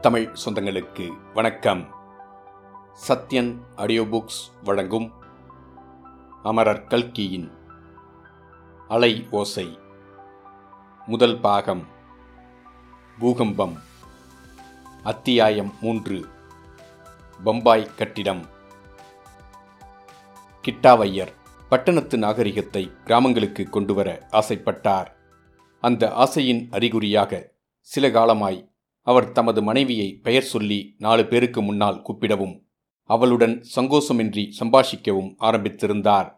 தமிழ் சொந்தங்களுக்கு வணக்கம். Sathyan audio books வழங்கும் அமரர் கல்கியின் அலை ஓசை. முதல் பாகம் பூகம்பம். அத்தியாயம் மூன்று பம்பாய் கட்டிடம். கிட்டாவையர் பட்டணத்து நாகரிகத்தை கிராமங்களுக்கு கொண்டுவர ஆசைப்பட்டார். அந்த ஆசையின் அறிகுறியாக சில காலமாய் அவர் தமது மனைவியை பெயர் சொல்லி நாலு பேருக்கு முன்னால் கூப்பிடவும் அவளுடன் சங்கோஷமின்றி சம்பாஷிக்கவும் ஆரம்பித்திருந்தார்.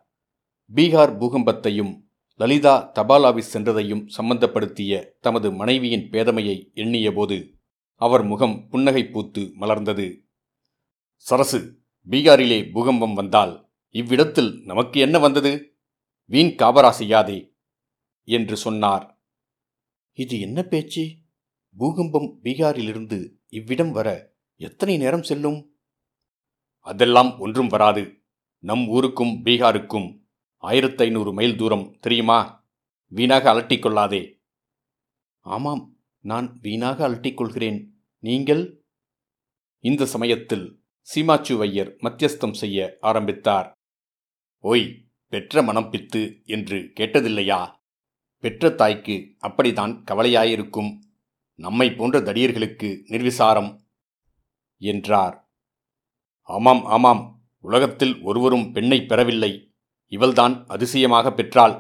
பீகார் பூகம்பத்தையும் லலிதா தபால் ஆபீஸ் சென்றதையும் சம்பந்தப்படுத்திய தமது மனைவியின் பேதமையை எண்ணியபோது அவர் முகம் புன்னகை பூத்து மலர்ந்தது. சரசு பீகாரிலே பூகம்பம் வந்தால் இவ்விடத்தில் நமக்கு என்ன வந்தது? வீண் காபரா செய்யாதே என்று சொன்னார். இது என்ன பேச்சு? பூகம்பம் பீகாரிலிருந்து இவ்விடம் வர எத்தனை நேரம் செல்லும்? அதெல்லாம் ஒன்றும் வராது. நம் ஊருக்கும் பீகாருக்கும் ஆயிரத்தி ஐநூறு மைல் தூரம் தெரியுமா? வீணாக அலட்டிக் கொள்ளாதே. ஆமாம் நான் வீணாக அலட்டிக்கொள்கிறேன் நீங்கள்? இந்த சமயத்தில் சீமாச்சுவையர் மத்தியஸ்தம் செய்ய ஆரம்பித்தார். ஓய் பெற்ற மனம் பித்து என்று கேட்டதில்லையா? பெற்ற தாய்க்கு அப்படித்தான் கவலையாயிருக்கும். நம்மை போன்ற தடியர்களுக்கு நிர்விசாரம் என்றார். ஆமாம் ஆமாம். உலகத்தில் ஒருவரும் பெண்ணை பெறவில்லை. இவள்தான் அதிசயமாக பெற்றாள்.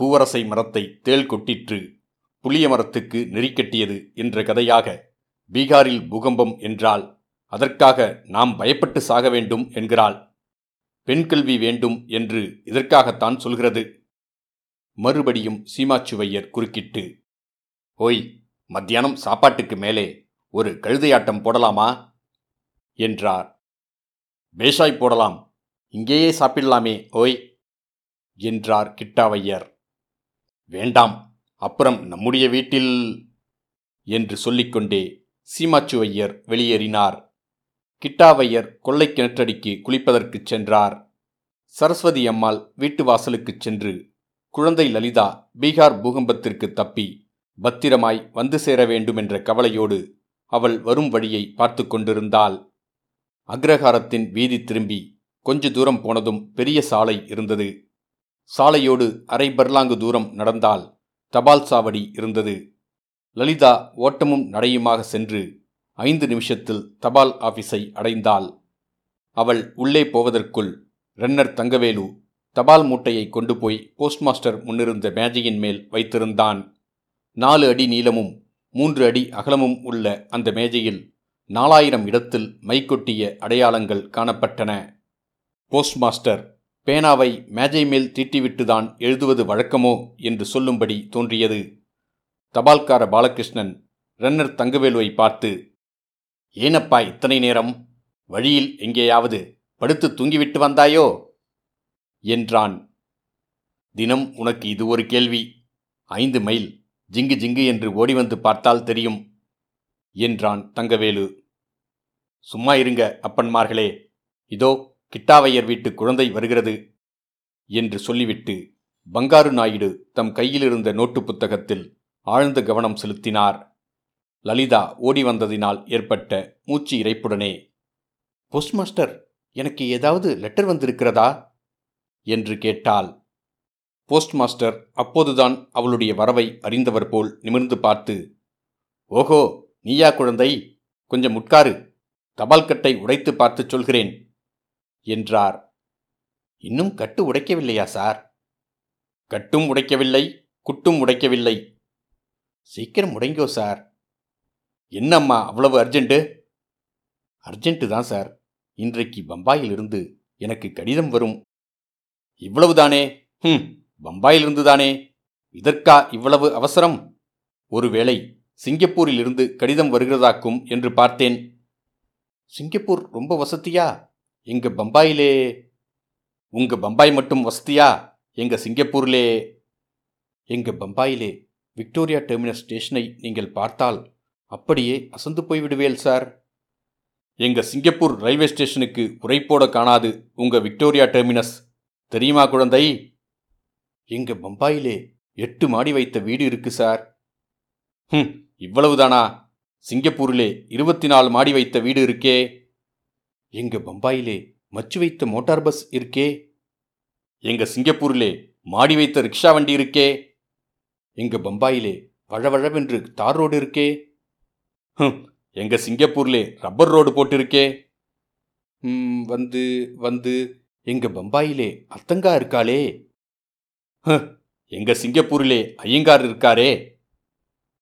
பூவரசை மரத்தை தேள் கொட்டிற்று புளிய மரத்துக்கு நெறிக்கட்டியது என்ற கதையாக பீகாரில் பூகம்பம் என்றால் அதற்காக நாம் பயப்பட்டு சாக வேண்டும் என்கிறாள். பெண் கல்வி வேண்டும் என்று இதற்காகத்தான் சொல்கிறது. மறுபடியும் சீமாச்சுவையர் குறுக்கிட்டு ஓய் மத்தியானம் சாப்பாட்டுக்கு மேலே ஒரு கழுதையாட்டம் போடலாமா? என்றார். பேஷாய் போடலாம். இங்கேயே சாப்பிடலாமே ஓய்! என்றார் கிட்டாவையர். வேண்டாம் அப்புறம் நம்முடைய வீட்டில் என்று சொல்லிக்கொண்டே சீமாச்சுவையர் வெளியேறினார். கிட்டாவையர் கொள்ளை கிணற்றடிக்கு குளிப்பதற்குச் சென்றார். சரஸ்வதி அம்மாள் வீட்டு வாசலுக்குச் சென்று குழந்தை லலிதா பீகார் பூகம்பத்திற்கு தப்பி பத்திரமாய் வந்து சேர வேண்டுமென்ற கவலையோடு அவள் வரும் வழியை பார்த்து கொண்டிருந்தாள். அக்ரஹாரத்தின் வீதி திரும்பி கொஞ்ச தூரம் போனதும் பெரிய சாலை இருந்தது. சாலையோடு அரை பர்லாங்கு தூரம் நடந்தால் தபால் சாவடி இருந்தது. லலிதா ஓட்டமும் நடையுமாக சென்று ஐந்து நிமிஷத்தில் தபால் ஆபீஸை அடைந்தாள். அவள் உள்ளே போவதற்குள் ரன்னர் தங்கவேலு தபால் மூட்டையை கொண்டு போய் போஸ்ட் மாஸ்டர் முன்னிருந்த மேஜையின் மேல் வைத்திருந்தான். நாலு அடி நீளமும் மூன்று அடி அகலமும் உள்ள அந்த மேஜையில் நாலாயிரம் இடத்தில் மைக்கொட்டிய அடையாளங்கள் காணப்பட்டன. போஸ்ட் மாஸ்டர் பேனாவை மேஜை மேல் தீட்டிவிட்டுதான் எழுதுவது வழக்கமோ என்று சொல்லும்படி தோன்றியது. தபால்கார பாலகிருஷ்ணன் ரன்னர் தங்கவேலுவை பார்த்து ஏனப்பா இத்தனை நேரம்? வழியில் எங்கேயாவது படுத்து தூங்கிவிட்டு வந்தாயோ? என்றான். தினம் உனக்கு இது ஒரு கேள்வி. ஐந்து மைல் ஜிங்கு ஜிங்கு என்று ஓடி வந்து பார்த்தால் தெரியும் என்றான் தங்கவேலு. சும்மா இருங்க அப்பன்மார்களே. இதோ கிட்டாவையர் வீட்டு குழந்தை வருகிறது என்று சொல்லிவிட்டு பங்காரு நாயுடு தம் கையிலிருந்த நோட்டு புத்தகத்தில் ஆழ்ந்த கவனம் செலுத்தினார். லலிதா ஓடி வந்ததினால் ஏற்பட்ட மூச்சு இறைப்புடனே போஸ்ட் மாஸ்டர் எனக்கு ஏதாவது லெட்டர் வந்திருக்கிறதா? என்று கேட்டாள். போஸ்ட் மாஸ்டர் அப்போதுதான் அவளுடைய வரவை அறிந்தவர் போல் நிமிர்ந்து பார்த்து ஓஹோ நீயா குழந்தை? கொஞ்சம் உட்காரு தபால்கட்டை உடைத்து பார்த்து சொல்கிறேன் என்றார். இன்னும் கட்டு உடைக்கவில்லையா சார்? கட்டும் உடைக்கவில்லை குட்டும் உடைக்கவில்லை. சீக்கிரம் உடைங்கோ சார். என்னம்மா அவ்வளவு அர்ஜென்ட்டு? அர்ஜென்ட்டு தான் சார். இன்றைக்கு பம்பாயிலிருந்து எனக்கு கடிதம் வரும். இவ்வளவுதானே? ம் பம்பாயிலிருந்து தானே இதற்கா இவ்வளவு அவசரம்? ஒருவேளை சிங்கப்பூரிலிருந்து கடிதம் வருகிறதாக்கும் என்று பார்த்தேன். சிங்கப்பூர் ரொம்ப வசதியா? எங்க பம்பாயிலே? உங்க பம்பாய் மட்டும் வசதியா? எங்க சிங்கப்பூரிலே? எங்க பம்பாயிலே. விக்டோரியா டெர்மினஸ் ஸ்டேஷனை நீங்கள் பார்த்தால் அப்படியே அசந்து போய்விடுவேல் சார். எங்க சிங்கப்பூர் ரயில்வே ஸ்டேஷனுக்கு உரைப்போட காணாது உங்க விக்டோரியா டெர்மினஸ். தெரியுமா குழந்தை? எங்க பம்பாயிலே எட்டு மாடி வைத்த வீடு இருக்கு சார். ஹம் இவ்வளவுதானா? சிங்கப்பூரிலே இருபத்தி நாலு மாடி வைத்த வீடு இருக்கே. எங்க பம்பாயிலே மச்சு வைத்த மோட்டார் பஸ் இருக்கே. எங்க சிங்கப்பூரிலே மாடி வைத்த ரிக்ஷா வண்டி இருக்கே. எங்க பம்பாயிலே வழவழவென்று தார் ரோடு இருக்கே. ஹம், எங்க சிங்கப்பூர்லே ரப்பர் ரோடு போட்டிருக்கே. ம், வந்து வந்து எங்க பம்பாயிலே அத்தங்கா இருக்காளே. ஹ எங்க சிங்கப்பூரிலே ஐயங்கார் இருக்காரே.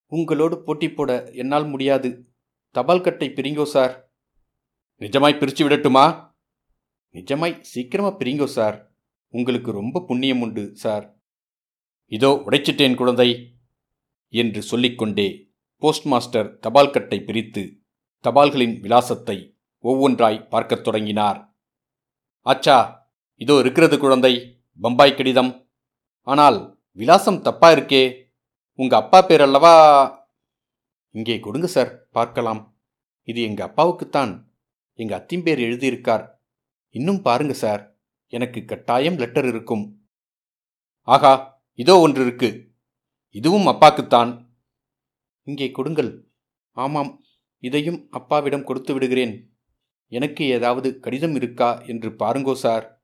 உங்களோடு போட்டி போட என்னால் முடியாது. தபால் கட்டை பிரிங்கோ சார். நிஜமாய் பிரிச்சு விடட்டுமா? நிஜமாய் சீக்கிரமா பிரிங்கோ சார். உங்களுக்கு ரொம்ப புண்ணியம் உண்டு சார். இதோ உடைச்சிட்டேன் குழந்தை என்று சொல்லிக்கொண்டே போஸ்ட் மாஸ்டர் தபால் கட்டை பிரித்து தபால்களின் விலாசத்தை ஒவ்வொன்றாய் பார்க்கத் தொடங்கினார். ஆச்சா இதோ இருக்கிறது குழந்தை பம்பாய் கடிதம். ஆனால் விலாசம் தப்பா இருக்கே உங்க அப்பா பேர் அல்லவா இங்கே கொடுங்க சார். பார்க்கலாம். இது எங்க அப்பாவுக்குத்தான். எங்க அத்தின் பேர் எழுதியிருக்கார். இன்னும் பாருங்க சார். எனக்கு கட்டாயம் லெட்டர் இருக்கும். ஆகா இதோ ஒன்று இருக்கு. இதுவும் அப்பாக்குத்தான். இங்கே கொடுங்கள். ஆமாம் இதையும் அப்பாவிடம் கொடுத்து விடுகிறேன். எனக்கு ஏதாவது கடிதம் இருக்கா என்று பாருங்கோ சார்.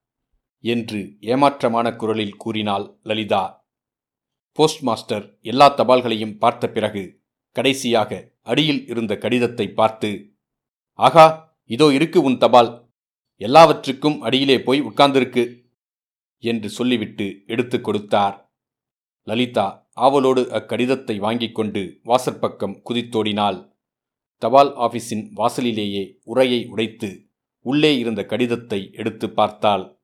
என்று ஏமாற்றமான குரலில் கூறினாள் லலிதா. போஸ்ட் மாஸ்டர் எல்லா தபால்களையும் பார்த்த பிறகு கடைசியாக அடியில் இருந்த கடிதத்தை பார்த்து ஆகா இதோ இருக்கு உன் தபால். எல்லாவற்றுக்கும் அடியிலே போய் உட்கார்ந்திருக்கு என்று சொல்லிவிட்டு எடுத்துக் கொடுத்தார். லலிதா ஆவலோடு அக்கடிதத்தை வாங்கிக் கொண்டு வாசற்பக்கம் குதித்தோடினாள். தபால் ஆபீஸின் வாசலிலேயே உரையை உடைத்து உள்ளே இருந்த கடிதத்தை எடுத்து பார்த்தாள்.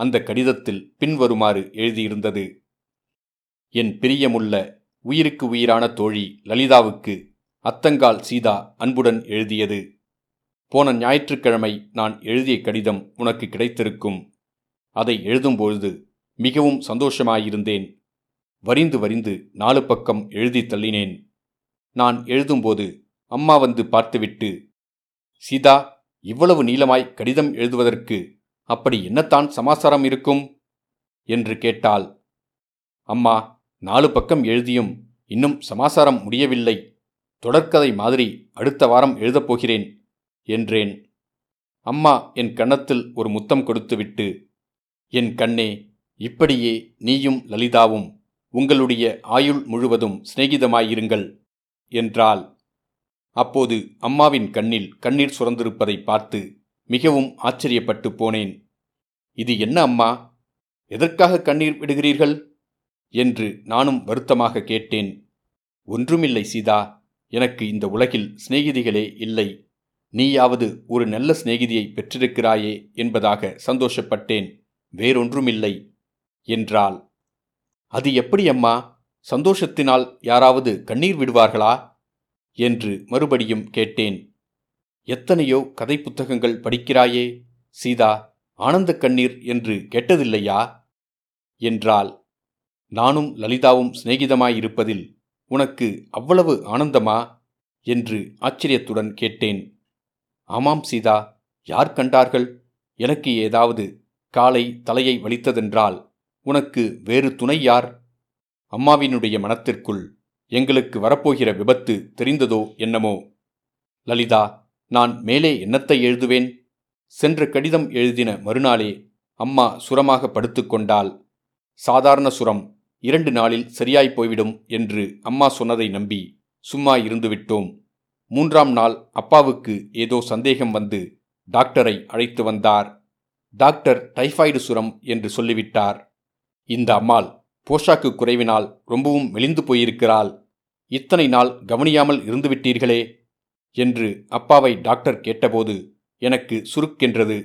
அந்த கடிதத்தில் பின்வருமாறு எழுதியிருந்தது. என் பிரியமுள்ள உயிருக்கு உயிரான தோழி லலிதாவுக்கு அத்தங்கால் சீதா அன்புடன் எழுதியது. போன ஞாயிற்றுக்கிழமை நான் எழுதிய கடிதம் உனக்கு கிடைத்திருக்கும். அதை எழுதும்பொழுது மிகவும் சந்தோஷமாயிருந்தேன். வரிந்து வரிந்து நாலு பக்கம் எழுதி தள்ளினேன். நான் எழுதும்போது அம்மா வந்து பார்த்துவிட்டு சீதா இவ்வளவு நீளமாய் கடிதம் எழுதுவதற்கு அப்படி என்னத்தான் சமாசாரம் இருக்கும்? என்று கேட்டாள். அம்மா நாலு பக்கம் எழுதியும் இன்னும் சமாசாரம் முடியவில்லை. தொடர்கதை மாதிரி அடுத்த வாரம் எழுதப் போகிறேன் என்றேன். அம்மா என் கன்னத்தில் ஒரு முத்தம் கொடுத்துவிட்டு என் கண்ணே இப்படியே நீயும் லலிதாவும் உங்களுடைய ஆயுள் முழுவதும் சிநேகிதமாயிருங்கள் என்றாள். அப்போது அம்மாவின் கண்ணில் கண்ணீர் சுரந்திருப்பதை பார்த்து மிகவும் ஆச்சரியப்பட்டு போனேன். இது என்ன அம்மா? எதற்காக கண்ணீர் விடுகிறீர்கள்? என்று நானும் வருத்தமாக கேட்டேன். ஒன்றுமில்லை சீதா. எனக்கு இந்த உலகில் சிநேகிதிகளே இல்லை. நீயாவது ஒரு நல்ல சிநேகிதியை பெற்றிருக்கிறாயே என்பதாக சந்தோஷப்பட்டேன். வேறொன்றுமில்லை என்றாள். அது எப்படி அம்மா? சந்தோஷத்தினால் யாராவது கண்ணீர் விடுவார்களா? என்று மறுபடியும் கேட்டேன். எத்தனையோ கதை புத்தகங்கள் படிக்கிறாயே சீதா ஆனந்த கண்ணீர் என்று கேட்டதில்லையா? என்றால் நானும் லலிதாவும் சிநேகிதமாயிருப்பதில் உனக்கு அவ்வளவு ஆனந்தமா? என்று ஆச்சரியத்துடன் கேட்டேன். ஆமாம் சீதா யார் கண்டார்கள்? எனக்கு ஏதாவது காலை தலையை வலித்ததென்றால் உனக்கு வேறு துணை யார்? அம்மாவினுடைய மனத்திற்குள் எங்களுக்கு வரப்போகிற விபத்து தெரிந்ததோ என்னமோ? லலிதா நான் மேலே என்னத்தை எழுதுவேன்? சென்ற கடிதம் எழுதின மறுநாளே அம்மா சுரமாக படுத்துக்கொண்டாள். சாதாரண சுரம் இரண்டு நாளில் சரியாய் போய்விடும் என்று அம்மா சொன்னதை நம்பி சும்மா இருந்துவிட்டோம். மூன்றாம் நாள் அப்பாவுக்கு ஏதோ சந்தேகம் வந்து டாக்டரை அழைத்து வந்தார். டாக்டர் டைஃபாய்டு சுரம் என்று சொல்லிவிட்டார். இந்த அம்மாள் போஷாக்கு குறைவினால் ரொம்பவும் மெலிந்து போயிருக்கிறாள். இத்தனை நாள் கவனியாமல் இருந்துவிட்டீர்களே என்று அப்பாவை டாக்டர் கேட்டபோது எனக்கு சுருக்கென்றது.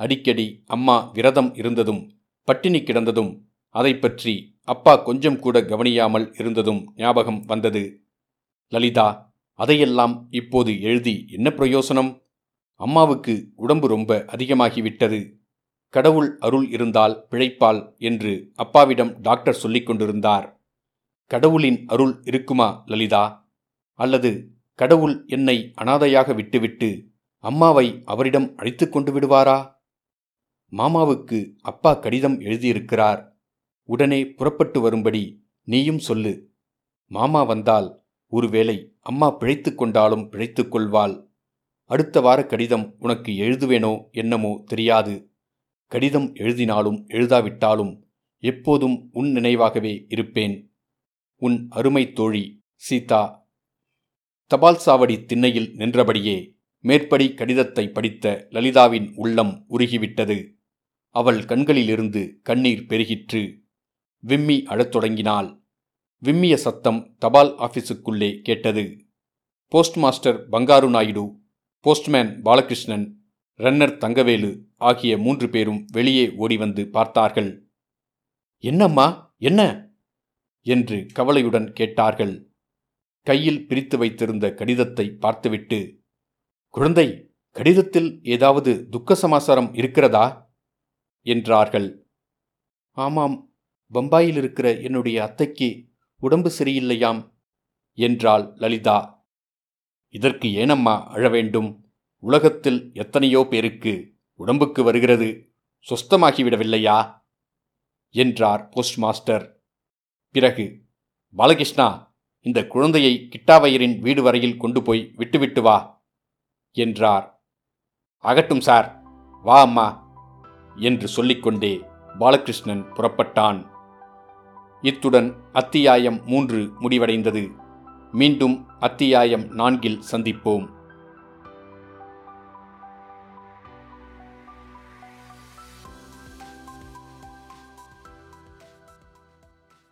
அடிக்கடி அம்மா விரதம் இருந்ததும் பட்டினி கிடந்ததும் அதை பற்றி அப்பா கொஞ்சம் கூட கவனியாமல் இருந்ததும் ஞாபகம் வந்தது. லலிதா அதையெல்லாம் இப்போது எழுதி என்ன பிரயோசனம்? அம்மாவுக்கு உடம்பு ரொம்ப அதிகமாகிவிட்டது. கடவுள் அருள் இருந்தால் பிழைப்பாள் என்று அப்பாவிடம் டாக்டர் சொல்லிக் கொண்டிருந்தார். கடவுளின் அருள் இருக்குமா லலிதா? அல்லது கடவுள் என்னை அனாதையாக விட்டுவிட்டு அம்மாவை அவரிடம் அழைத்து கொண்டு விடுவாரா? மாமாவுக்கு அப்பா கடிதம் எழுதியிருக்கிறார். உடனே புறப்பட்டு வரும்படி நீயும் சொல்லு. மாமா வந்தால் ஒருவேளை அம்மா பிழைத்து கொண்டாலும் பிழைத்துக் கொள்வாள். அடுத்த வார கடிதம் உனக்கு எழுதுவேனோ என்னமோ தெரியாது. கடிதம் எழுதினாலும் எழுதாவிட்டாலும் எப்போதும் உன் நினைவாகவே இருப்பேன். உன் அருமை தோழி சீதா தபால் சாவடி திண்ணையில் நின்றபடியே மேற்படி கடிதத்தை படித்த லலிதாவின் உள்ளம் உருகிவிட்டது. அவள் கண்களிலிருந்து கண்ணீர் பெருகிற்று. விம்மி அழத் தொடங்கினாள். விம்மிய சத்தம் தபால் ஆபீஸுக்குள்ளே கேட்டது. Post master Bangaru Naidu postman Balakrishnan runner Thangavelu ஆகிய மூன்று பேரும் வெளியே ஓடி வந்து பார்த்தார்கள். என்னம்மா? என்ன? என்று கவலையுடன் கேட்டார்கள். கையில் பிரித்து வைத்திருந்த கடிதத்தை பார்த்துவிட்டு குழந்தை கடிதத்தில் ஏதாவது துக்க சமாசாரம் இருக்கிறதா? என்றார்கள். ஆமாம் பம்பாயில் இருக்கிற என்னுடைய அத்தைக்கு உடம்பு சரியில்லையாம் என்றாள் லலிதா. இதற்கு ஏனம்மா அழ வேண்டும்? உலகத்தில் எத்தனையோ பேருக்கு உடம்புக்கு வருகிறது சொஸ்தமாகிவிடவில்லையா? என்றார் போஸ்ட் மாஸ்டர் பிறகு பாலகிருஷ்ணா இந்த குழந்தையை கிட்டாவையரின் வீடு வரையில் கொண்டு போய் விட்டுவிட்டு வா என்றார். அகட்டும் சார். வா அம்மா என்று சொல்லிக்கொண்டே பாலகிருஷ்ணன் புறப்பட்டான். இத்துடன் அத்தியாயம் மூன்று முடிவடைந்தது. மீண்டும் அத்தியாயம் நான்கில் சந்திப்போம்.